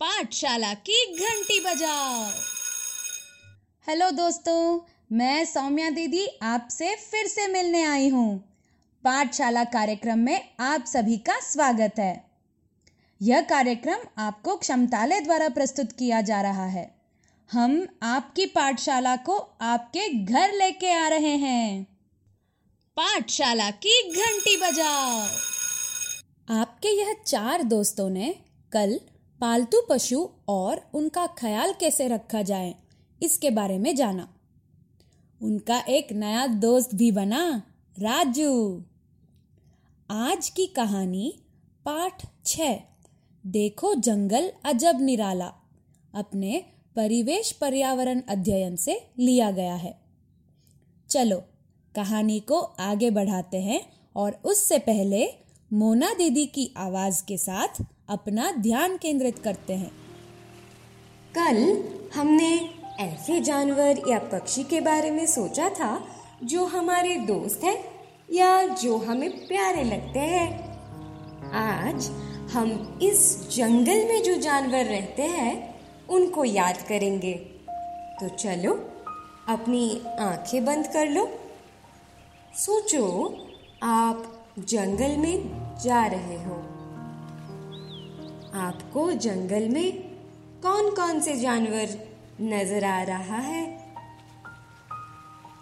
पाठशाला की घंटी बजाओ। हेलो दोस्तों, मैं सौम्या दीदी आपसे फिर से मिलने आई हूँ। पाठशाला कार्यक्रम में आप सभी का स्वागत है। यह कार्यक्रम आपको क्षमतालय द्वारा प्रस्तुत किया जा रहा है। हम आपकी पाठशाला को आपके घर लेके आ रहे हैं। पाठशाला की घंटी बजाओ। आपके यह चार दोस्तों ने कल पालतू पशु और उनका ख्याल कैसे रखा जाए, इसके बारे में जाना। उनका एक नया दोस्त भी बना, राजू। आज की कहानी, पाठ छ। देखो जंगल अजब निराला, अपने परिवेश पर्यावरण अध्ययन से लिया गया है। चलो, कहानी को आगे बढ़ाते हैं और उससे पहले मोना दीदी की आवाज़ के साथ अपना ध्यान केंद्रित करते हैं। कल हमने ऐसे जानवर या पक्षी के बारे में सोचा था जो हमारे दोस्त हैं या जो हमें प्यारे लगते हैं। आज हम इस जंगल में जो जानवर रहते हैं, उनको याद करेंगे। तो चलो, अपनी आँखें बंद कर लो। सोचो, आप जंगल में जा रहे हो। आपको जंगल में कौन कौन से जानवर नज़र आ रहा है?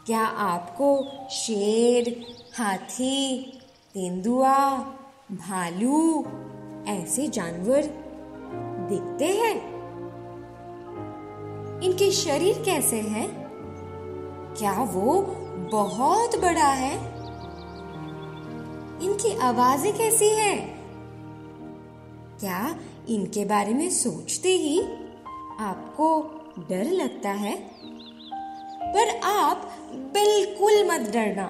क्या आपको शेर, हाथी, तेंदुआ, भालू ऐसे जानवर दिखते हैं? इनके शरीर कैसे हैं? क्या वो बहुत बड़ा है? इनकी आवाज़ें कैसी हैं? क्या इनके बारे में सोचते ही आपको डर लगता है? पर आप बिल्कुल मत डरना।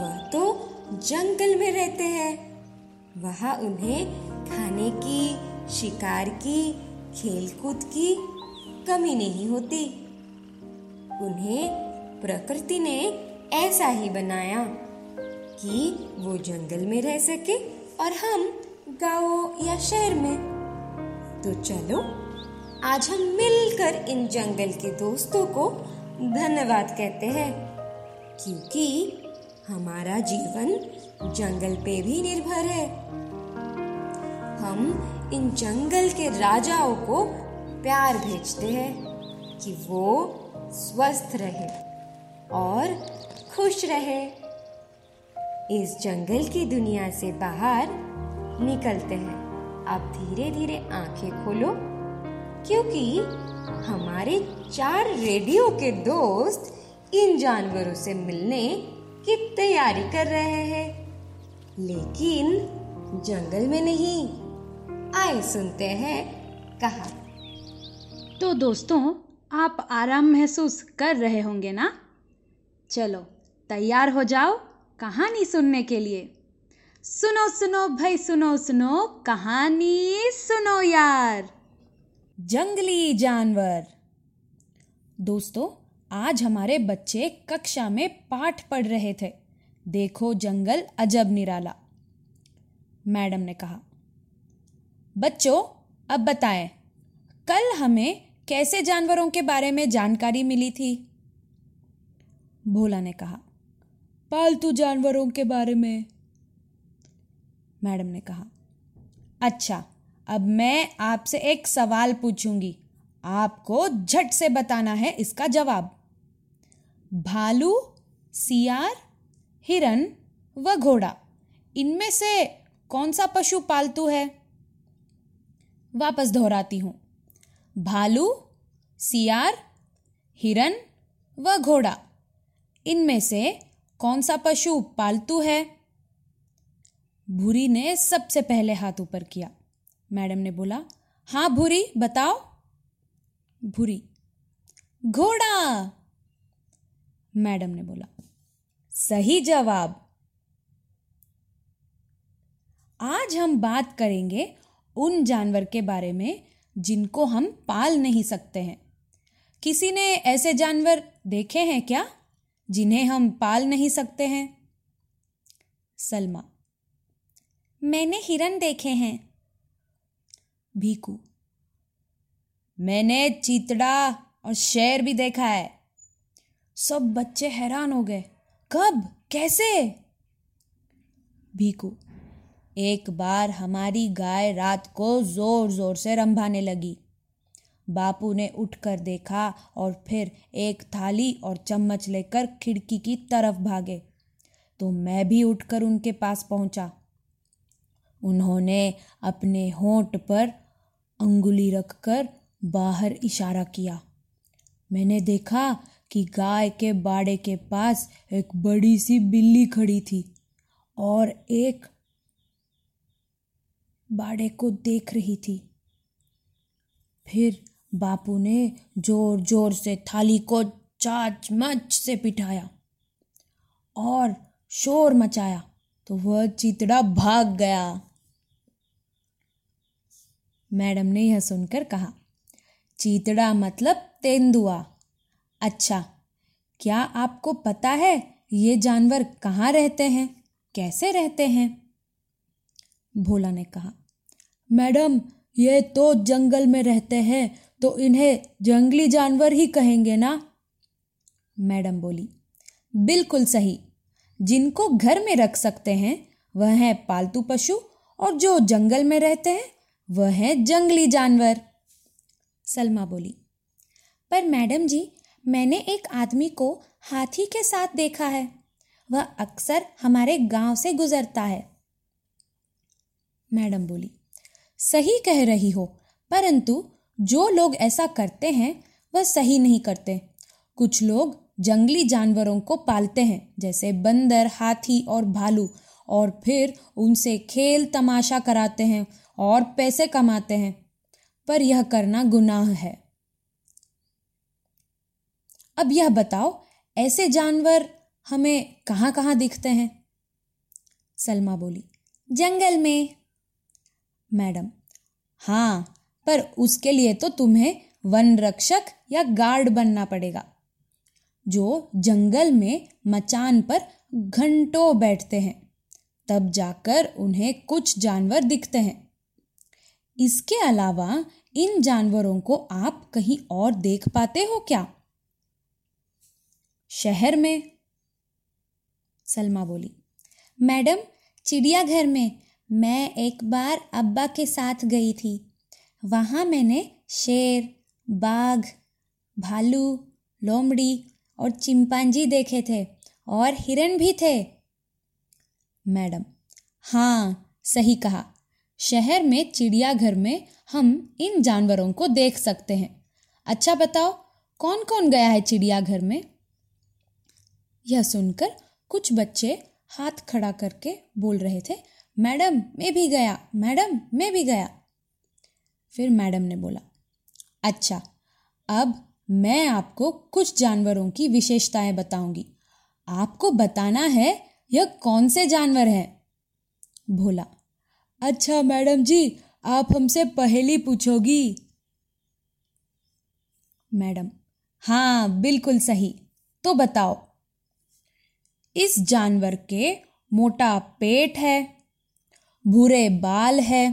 वह तो जंगल में रहते हैं। वहाँ उन्हें खाने की, शिकार की, खेलकूद की कमी नहीं होती। उन्हें प्रकृति ने ऐसा ही बनाया कि वो जंगल में रह सके और हम गाँव या शहर में? तो चलो, आज हम मिलकर इन जंगल के दोस्तों को धन्यवाद कहते हैं, क्योंकि हमारा जीवन जंगल पे भी निर्भर है। हम इन जंगल के राजाओं को प्यार भेजते हैं कि वो स्वस्थ रहे और खुश रहे। इस जंगल की दुनिया से बाहर निकलते हैं। अब धीरे धीरे आँखें खोलो, क्योंकि हमारे चार रेडियो के दोस्त इन जानवरों से मिलने की तैयारी कर रहे हैं। लेकिन जंगल में नहीं, आए सुनते हैं कहा। तो दोस्तों, आप आराम महसूस कर रहे होंगे ना? चलो, तैयार हो जाओ कहानी सुनने के लिए। सुनो सुनो, भाई, सुनो सुनो, कहानी सुनो यार। जंगली जानवर। दोस्तों, आज हमारे बच्चे कक्षा में पाठ पढ़ रहे थे। देखो जंगल अजब निराला, मैडम ने कहा। बच्चों, अब बताएँ, कल हमें कैसे जानवरों के बारे में जानकारी मिली थी? भोला ने कहा, पालतू जानवरों के बारे में। मैडम ने कहा। अच्छा अब मैं आपसे एक सवाल पूछूँगी। आपको झट से बताना है इसका जवाब। भालू, सियार, हिरन व घोड़ा, इनमें से कौन सा पशु पालतू है? वापस दोहराती हूँ। भालू, सियार, हिरन व घोड़ा, इनमें से कौन सा पशु पालतू है? भूरी ने सबसे पहले हाथ ऊपर किया। मैडम ने बोला हाँ भूरी बताओ। भूरी घोड़ा? मैडम ने बोला, सही जवाब। आज हम बात करेंगे उन जानवर के बारे में जिनको हम पाल नहीं सकते हैं। किसी ने ऐसे जानवर देखे हैं क्या जिन्हें हम पाल नहीं सकते हैं? सलमा मैंने हिरन देखे हैं। भीकू, मैंने चीतड़ा और शेर भी देखा है। सब बच्चे हैरान हो गए। कब? कैसे? भीकू, एक बार हमारी गाय रात को ज़ोर ज़ोर से रंभाने लगी। बापू ने उठकर देखा और फिर एक थाली और चम्मच लेकर खिड़की की तरफ़ भागे। तो मैं भी उठकर उनके पास पहुँचा। उन्होंने अपने होंठ पर अंगुली रखकर बाहर इशारा किया। मैंने देखा कि गाय के बाड़े के पास एक बड़ी सी बिल्ली खड़ी थी और एक बाड़े को देख रही थी। फिर बापू ने ज़ोर ज़ोर से थाली को चाच मच से पिटाया और शोर मचाया तो वह चितड़ा भाग गया। मैडम ने यह सुनकर कहा, चीतड़ा मतलब तेंदुआ। अच्छा क्या आपको पता है ये जानवर कहाँ रहते हैं, कैसे रहते हैं? भोला ने कहा, मैडम, ये तो जंगल में रहते हैं तो इन्हें जंगली जानवर ही कहेंगे ना? मैडम बोली, बिल्कुल सही। जिनको घर में रख सकते हैं, वह है पालतू पशु और जो जंगल में रहते हैं वह है जंगली जानवर। सलमा बोली, पर मैडम जी, मैंने एक आदमी को हाथी के साथ देखा है। वह अक्सर हमारे गाँव से गुजरता है। मैडम बोली, सही कह रही हो, परंतु जो लोग ऐसा करते हैं, वह सही नहीं करते। कुछ लोग जंगली जानवरों को पालते हैं, जैसे बंदर, हाथी और भालू, और फिर उनसे खेल तमाशा कराते हैं और पैसे कमाते हैं, पर यह करना गुनाह है। अब यह बताओ, ऐसे जानवर हमें कहाँ कहाँ दिखते हैं? सलमा बोली, जंगल में। मैडम हाँ पर उसके लिए तो तुम्हें वन रक्षक या गार्ड बनना पड़ेगा, जो जंगल में मचान पर घंटों बैठते हैं, तब जाकर उन्हें कुछ जानवर दिखते हैं। इसके अलावा इन जानवरों को आप कहीं और देख पाते हो क्या? शहर में? सलमा बोली। मैडम, चिड़ियाघर में मैं एक बार अब्बा के साथ गई थी। वहाँ मैंने शेर, बाघ, भालू, लोमड़ी और चिंपांजी देखे थे और हिरन भी थे। मैडम हाँ सही कहा। शहर में, चिड़ियाघर में हम इन जानवरों को देख सकते हैं। अच्छा बताओ कौन कौन गया है चिड़ियाघर में? यह सुनकर कुछ बच्चे हाथ खड़ा करके बोल रहे थे, मैडम, मैं भी गया, मैडम, मैं भी गया। फिर मैडम ने बोला अच्छा अब मैं आपको कुछ जानवरों की विशेषताएँ बताऊँगी। आपको बताना है, यह कौन से जानवर हैं? भोला अच्छा मैडम जी, आप हमसे पहली पूछोगी। मैडम हाँ बिल्कुल सही। तो बताओ, इस जानवर के मोटा पेट है भूरे बाल है,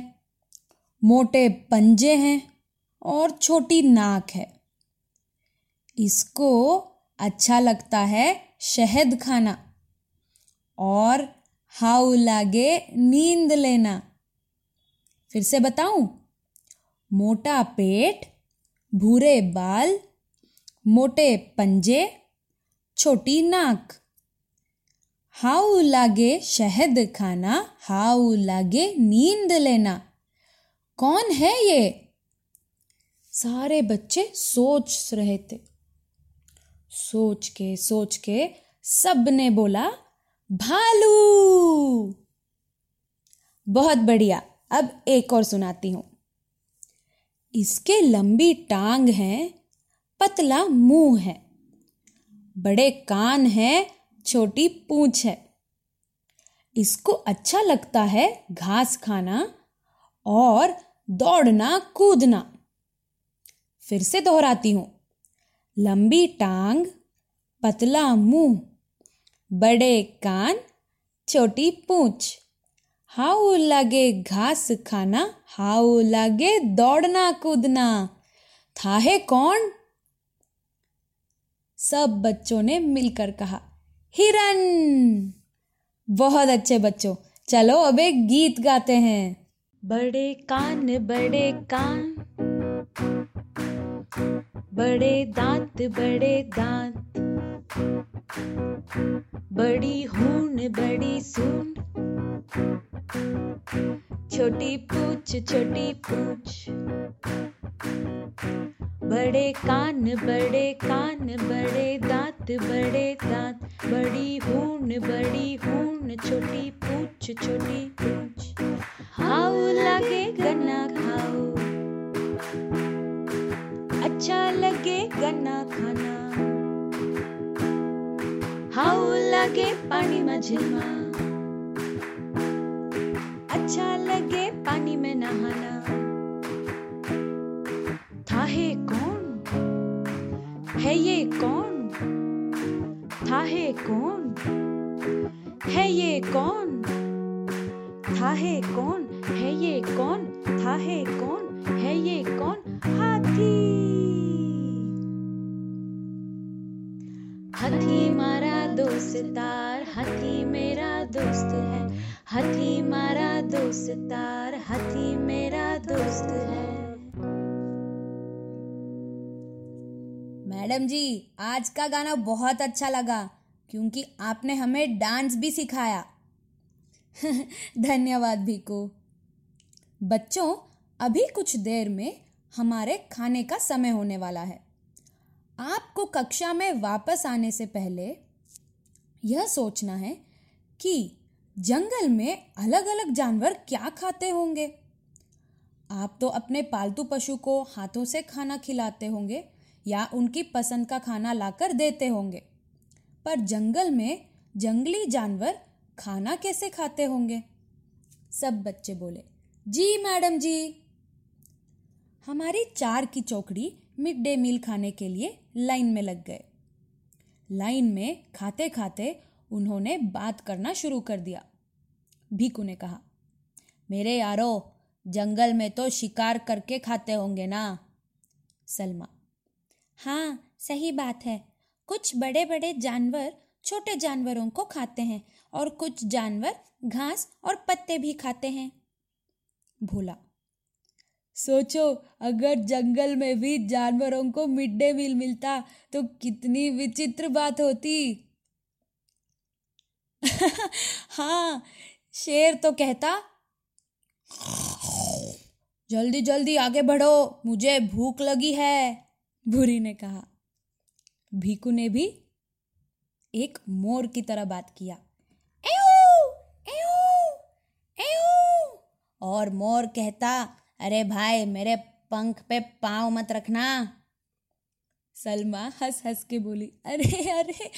मोटे पंजे हैं और छोटी नाक है। इसको अच्छा लगता है शहद खाना और हाउ लागे नींद लेना। फिर से बताऊँ? मोटा पेट, भूरे बाल, मोटे पंजे, छोटी नाक। हाउ लागे शहद खाना, हाउ लागे नींद लेना। कौन है ये? सारे बच्चे सोच रहे थे। सोच के सोच के सबने बोला, भालू! बहुत बढ़िया। अब एक और सुनाती हूँ। इसके लंबी टांग है, पतला मुँह है, बड़े कान है, छोटी पूंछ है। इसको अच्छा लगता है घास खाना और दौड़ना, कूदना। फिर से दोहराती हूँ। लंबी टांग, पतला मुँह, बड़े कान, छोटी पूंछ। हाउ लगे घास खाना, हाउ लगे दौड़ना कूदना। था है कौन? सब बच्चों ने मिलकर कहा, हिरन! बहुत अच्छे बच्चों, चलो अब एक गीत गाते हैं। बड़े कान बड़े कान। बड़े दांत बड़े दांत। बड़ी हून, बड़ी सून। छोटी पूछ छोटी पूछ। बड़े कान बड़े कान, बड़े दांत बड़े दांत। बड़ी हून बड़ी हून छोटी पूछ छोटी पूछ। हाउ लगे गन्ना खाओ अच्छा लगे गन्ना खाना। हाउ लगे पानी में झिलमा अच्छा लगे पानी में नहाना। था है कौन? है ये कौन? था है कौन? है ये कौन? था है कौन? है ये कौन? था है कौन? है ये कौन? हाथी। हाथी मारा दोस्तार, हाथी मेरा दोस्त है। हाथी मारा दोस्तार, हाथी मेरा दोस्त है। मैडम जी, आज का गाना बहुत अच्छा लगा, क्योंकि आपने हमें डांस भी सिखाया। धन्यवाद भीको बच्चों, अभी कुछ देर में हमारे खाने का समय होने वाला है। आपको कक्षा में वापस आने से पहले यह सोचना है कि जंगल में अलग अलग जानवर क्या खाते होंगे। आप तो अपने पालतू पशु को हाथों से खाना खिलाते होंगे या उनकी पसंद का खाना लाकर देते होंगे, पर जंगल में जंगली जानवर खाना कैसे खाते होंगे? सब बच्चे बोले, जी मैडम जी, हमारी चार की चौकड़ी मिड डे मील खाने के लिए लाइन में लग गए। लाइन में खाते खाते उन्होंने बात करना शुरू कर दिया। भीकू ने कहा, मेरे यारो, जंगल में तो शिकार करके खाते होंगे ना? सलमा हाँ सही बात है। कुछ बड़े बड़े जानवर छोटे जानवरों को खाते हैं और कुछ जानवर घास और पत्ते भी खाते हैं। भोला सोचो अगर जंगल में भी जानवरों को मिड डे मील मिलता तो कितनी विचित्र बात होती। हाँ शेर तो कहता जल्दी जल्दी आगे बढ़ो मुझे भूख लगी है। भूरी ने कहा। भीकू ने भी एक मोर की तरह बात किया। एऊ, एऊ, एऊ। और मोर कहता अरे भाई, मेरे पंख पे पाँव मत रखना। सलमा हंस हंस के बोली, अरे अरे,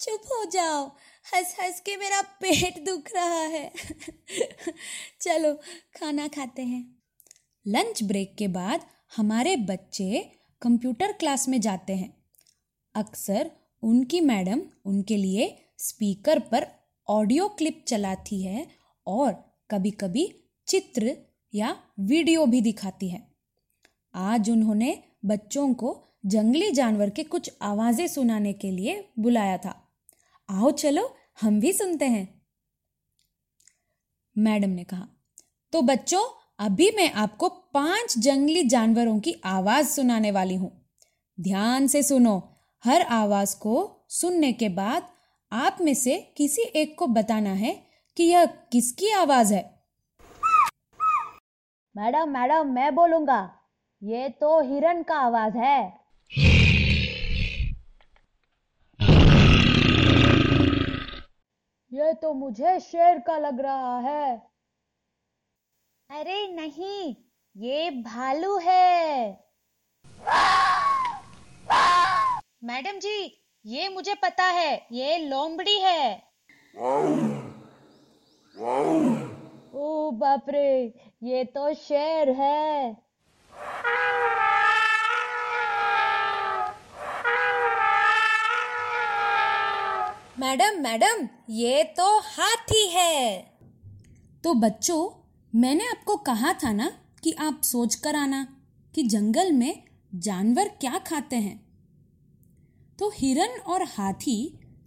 चुप हो जाओ। हंस हंस के मेरा पेट दुख रहा है। चलो, खाना खाते हैं। लंच ब्रेक के बाद हमारे बच्चे कंप्यूटर क्लास में जाते हैं। अक्सर उनकी मैडम उनके लिए स्पीकर पर ऑडियो क्लिप चलाती है और कभी कभी चित्र या वीडियो भी दिखाती है। आज उन्होंने बच्चों को जंगली जानवर के कुछ आवाज़ें सुनाने के लिए बुलाया था। आओ चलो, हम भी सुनते हैं। मैडम ने कहा तो बच्चों, अभी मैं आपको पाँच जंगली जानवरों की आवाज़ सुनाने वाली हूँ। ध्यान से सुनो, हर आवाज़ को सुनने के बाद आप में से किसी एक को बताना है कि यह किसकी आवाज़ है। मैडम मैडम मैं बोलूँगा ये तो हिरन का आवाज़ है। ये तो मुझे शेर का लग रहा है। अरे नहीं ये भालू है। मैडम जी ये मुझे पता है ये लोमड़ी है। ओ बाप रे ये तो शेर है। मैडम मैडम, ये तो हाथी है। तो बच्चों, मैंने आपको कहा था ना कि आप सोच कर आना कि जंगल में जानवर क्या खाते हैं। तो हिरन और हाथी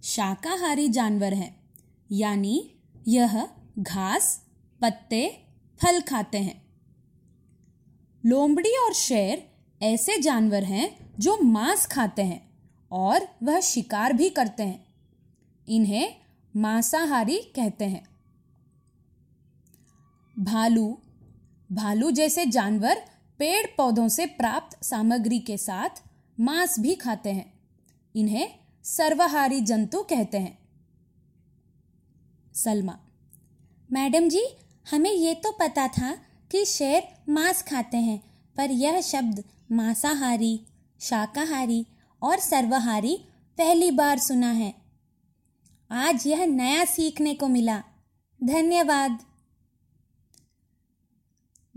शाकाहारी जानवर हैं, यानी यह घास पत्ते फल खाते हैं। लोमड़ी और शेर ऐसे जानवर हैं जो मांस खाते हैं और वह शिकार भी करते हैं। इन्हें मांसाहारी कहते हैं। भालू। भालू जैसे जानवर पेड़ पौधों से प्राप्त सामग्री के साथ मांस भी खाते हैं। इन्हें सर्वहारी जंतु कहते हैं। सलमा। मैडम जी हमें ये तो पता था कि शेर मांस खाते हैं, पर यह शब्द मांसाहारी, शाकाहारी और सर्वहारी पहली बार सुना है। आज यह नया सीखने को मिला। धन्यवाद।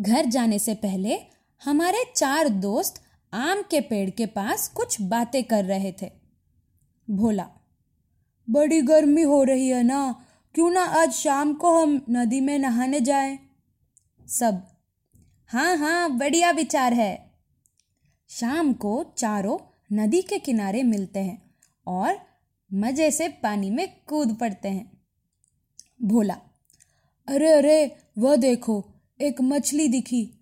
घर जाने से पहले हमारे चार दोस्त आम के पेड़ के पास कुछ बातें कर रहे थे। भोला बड़ी गर्मी हो रही है ना क्यों ना आज शाम को हम नदी में नहाने जाएँ? सब हाँ हाँ बढ़िया विचार है। शाम को चारों नदी के किनारे मिलते हैं और मज़े से पानी में कूद पड़ते हैं। भोला, अरे अरे, वह देखो, एक मछली दिखी।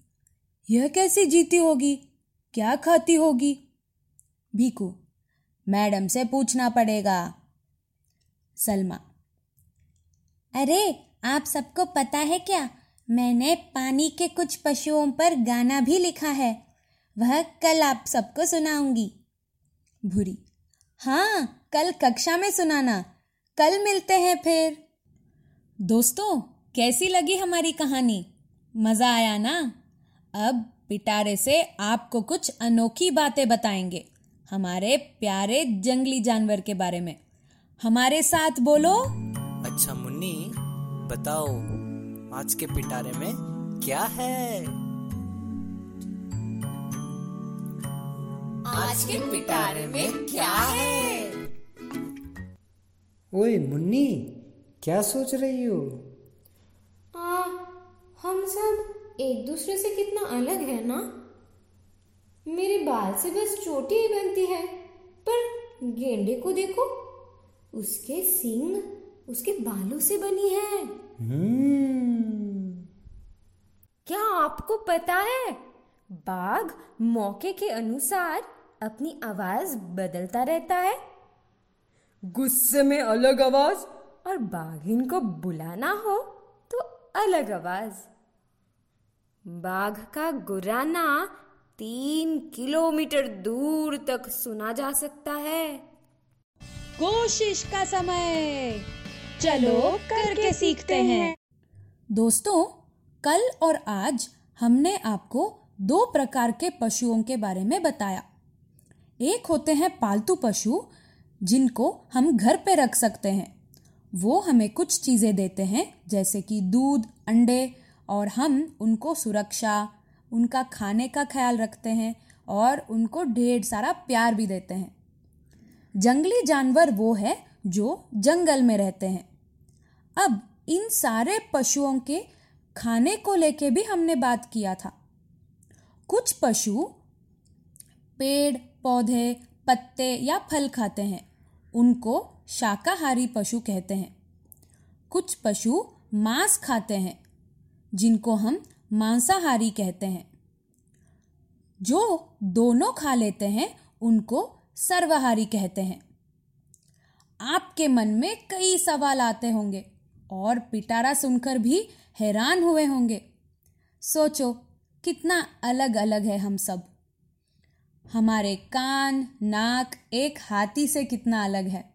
यह कैसी जीती होगी? क्या खाती होगी? भीकू मैडम से पूछना पड़ेगा। सलमा अरे, आप सबको पता है क्या? मैंने पानी के कुछ पशुओं पर गाना भी लिखा है। वह कल आप सबको सुनाऊँगी। भूरी। हाँ कल कक्षा में सुनाना। कल मिलते हैं फिर। दोस्तों, कैसी लगी हमारी कहानी? मज़ा आया ना? अब पिटारे से आपको कुछ अनोखी बातें बताएँगे। हमारे प्यारे जंगली जानवर के बारे में। हमारे साथ बोलो। अच्छा मुन्नी बताओ आज के पिटारे में क्या है? आज के पिटारे में क्या है? ओए मुन्नी क्या सोच रही हो? आ, हम सब एक दूसरे से कितना अलग है ना? मेरे बाल से बस चोटी ही बनती है पर गेंडे को देखो उसके सिंग उसके बालों से बनी है। हम्म। क्या आपको पता है? बाघ मौके के अनुसार अपनी आवाज़ बदलता रहता है। गुस्से में अलग आवाज़। और बाघिन को बुलाना हो तो अलग आवाज़। बाघ का गुराना तीन किलोमीटर दूर तक सुना जा सकता है। कोशिश का समय। चलो करके सीखते हैं। दोस्तों, कल और आज हमने आपको दो प्रकार के पशुओं के बारे में बताया। एक होते हैं पालतू पशु, जिनको हम घर पे रख सकते हैं। वो हमें कुछ चीज़ें देते हैं, जैसे कि दूध, अंडे, और हम उनको सुरक्षा, उनका खाने का ख्याल रखते हैं और उनको ढेर सारा प्यार भी देते हैं। जंगली जानवर वो है जो जंगल में रहते हैं। अब इन सारे पशुओं के खाने को लेके भी हमने बात किया था। कुछ पशु पेड़, पौधे, पत्ते या फल खाते हैं। उनको शाकाहारी पशु कहते हैं। कुछ पशु मांस खाते हैं, जिनको हम मांसाहारी कहते हैं। जो दोनों खा लेते हैं, उनको सर्वाहारी कहते हैं। आपके मन में कई सवाल आते होंगे। और पिटारा सुनकर भी हैरान हुए होंगे। सोचो, कितना अलग अलग है हम सब। हमारे कान, नाक एक हाथी से कितना अलग है।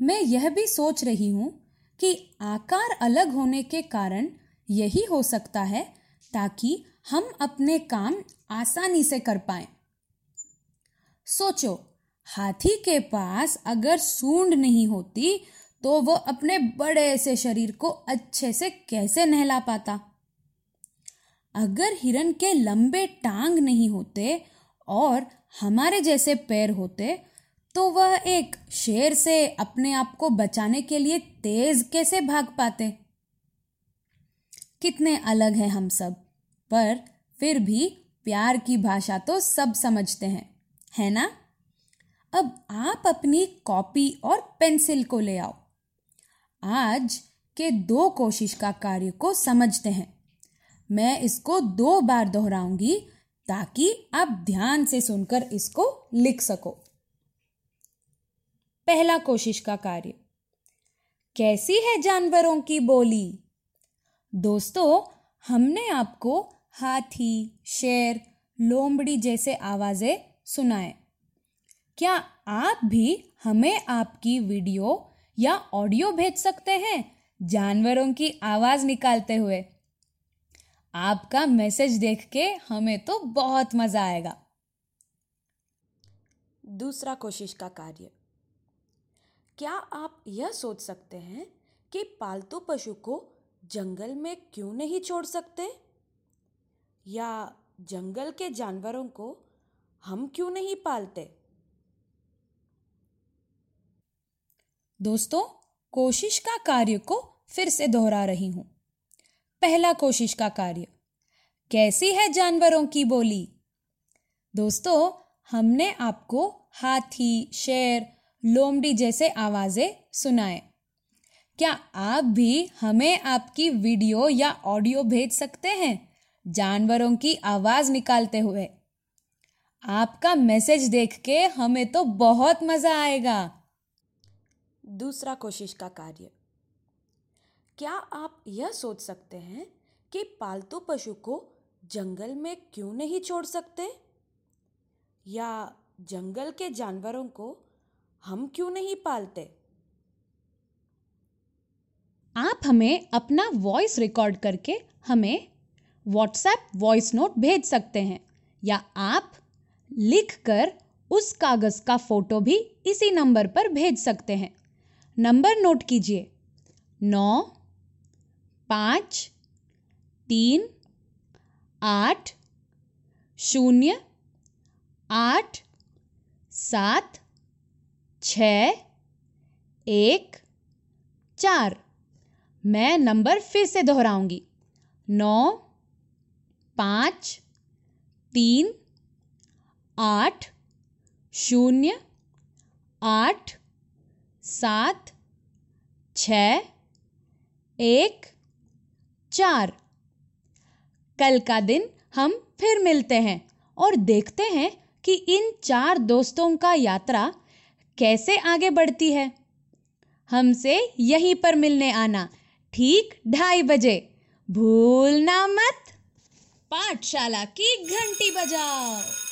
मैं यह भी सोच रही हूँ कि आकार अलग होने के कारण यही हो सकता है ताकि हम अपने काम आसानी से कर पाए। सोचो, हाथी के पास अगर सूंड नहीं होती तो वो अपने बड़े से शरीर को अच्छे से कैसे नहला पाता? अगर हिरन के लंबे टांग नहीं होते और हमारे जैसे पैर होते तो वह एक शेर से अपने आप को बचाने के लिए तेज कैसे भाग पाते? कितने अलग हैं हम सब, पर फिर भी प्यार की भाषा तो सब समझते हैं, है ना? अब आप अपनी कॉपी और पेंसिल को ले आओ। आज के दो कोशिश का कार्य को समझते हैं। मैं इसको दो बार दोहराऊँगी ताकि आप ध्यान से सुनकर इसको लिख सको। पहला कोशिश का कार्य। कैसी है जानवरों की बोली? दोस्तों, हमने आपको हाथी, शेर, लोमड़ी जैसे आवाज़ें सुनाए। क्या आप भी हमें आपकी वीडियो या ऑडियो भेज सकते हैं जानवरों की आवाज़ निकालते हुए। आपका मैसेज देख के हमें तो बहुत मज़ा आएगा। दूसरा कोशिश का कार्य। क्या आप यह सोच सकते हैं कि पालतू पशु को जंगल में क्यों नहीं छोड़ सकते? या जंगल के जानवरों को हम क्यों नहीं पालते? दोस्तों, कोशिश का कार्य को फिर से दोहरा रही हूँ। पहला कोशिश का कार्य, कैसी है जानवरों की बोली? दोस्तों, हमने आपको हाथी, शेर, लोमड़ी जैसे आवाज़ें सुनाए। क्या आप भी हमें आपकी वीडियो या ऑडियो भेज सकते हैं जानवरों की आवाज़ निकालते हुए? आपका मैसेज देख के हमें तो बहुत मज़ा आएगा। दूसरा कोशिश का कार्य। क्या आप यह सोच सकते हैं कि पालतू पशु को जंगल में क्यों नहीं छोड़ सकते? या जंगल के जानवरों को हम क्यों नहीं पालते? आप हमें अपना वॉइस रिकॉर्ड करके हमें व्हाट्सएप वॉइस नोट भेज सकते हैं, या आप लिखकर उस कागज़ का फ़ोटो भी इसी नंबर पर भेज सकते हैं। नंबर नोट कीजिए। नौ, पाँच, तीन, आठ, शून्य, आठ, सात, छ, एक, चार। मैं नंबर फिर से दोहराऊँगी। नौ, पाँच, तीन, आठ, शून्य, आठ सात छ एक, चार। कल का दिन हम फिर मिलते हैं और देखते हैं कि इन चार दोस्तों का यात्रा कैसे आगे बढ़ती है। हमसे यहीं पर मिलने आना ठीक ढाई बजे। भूलना मत। पाठशाला की घंटी बजाओ।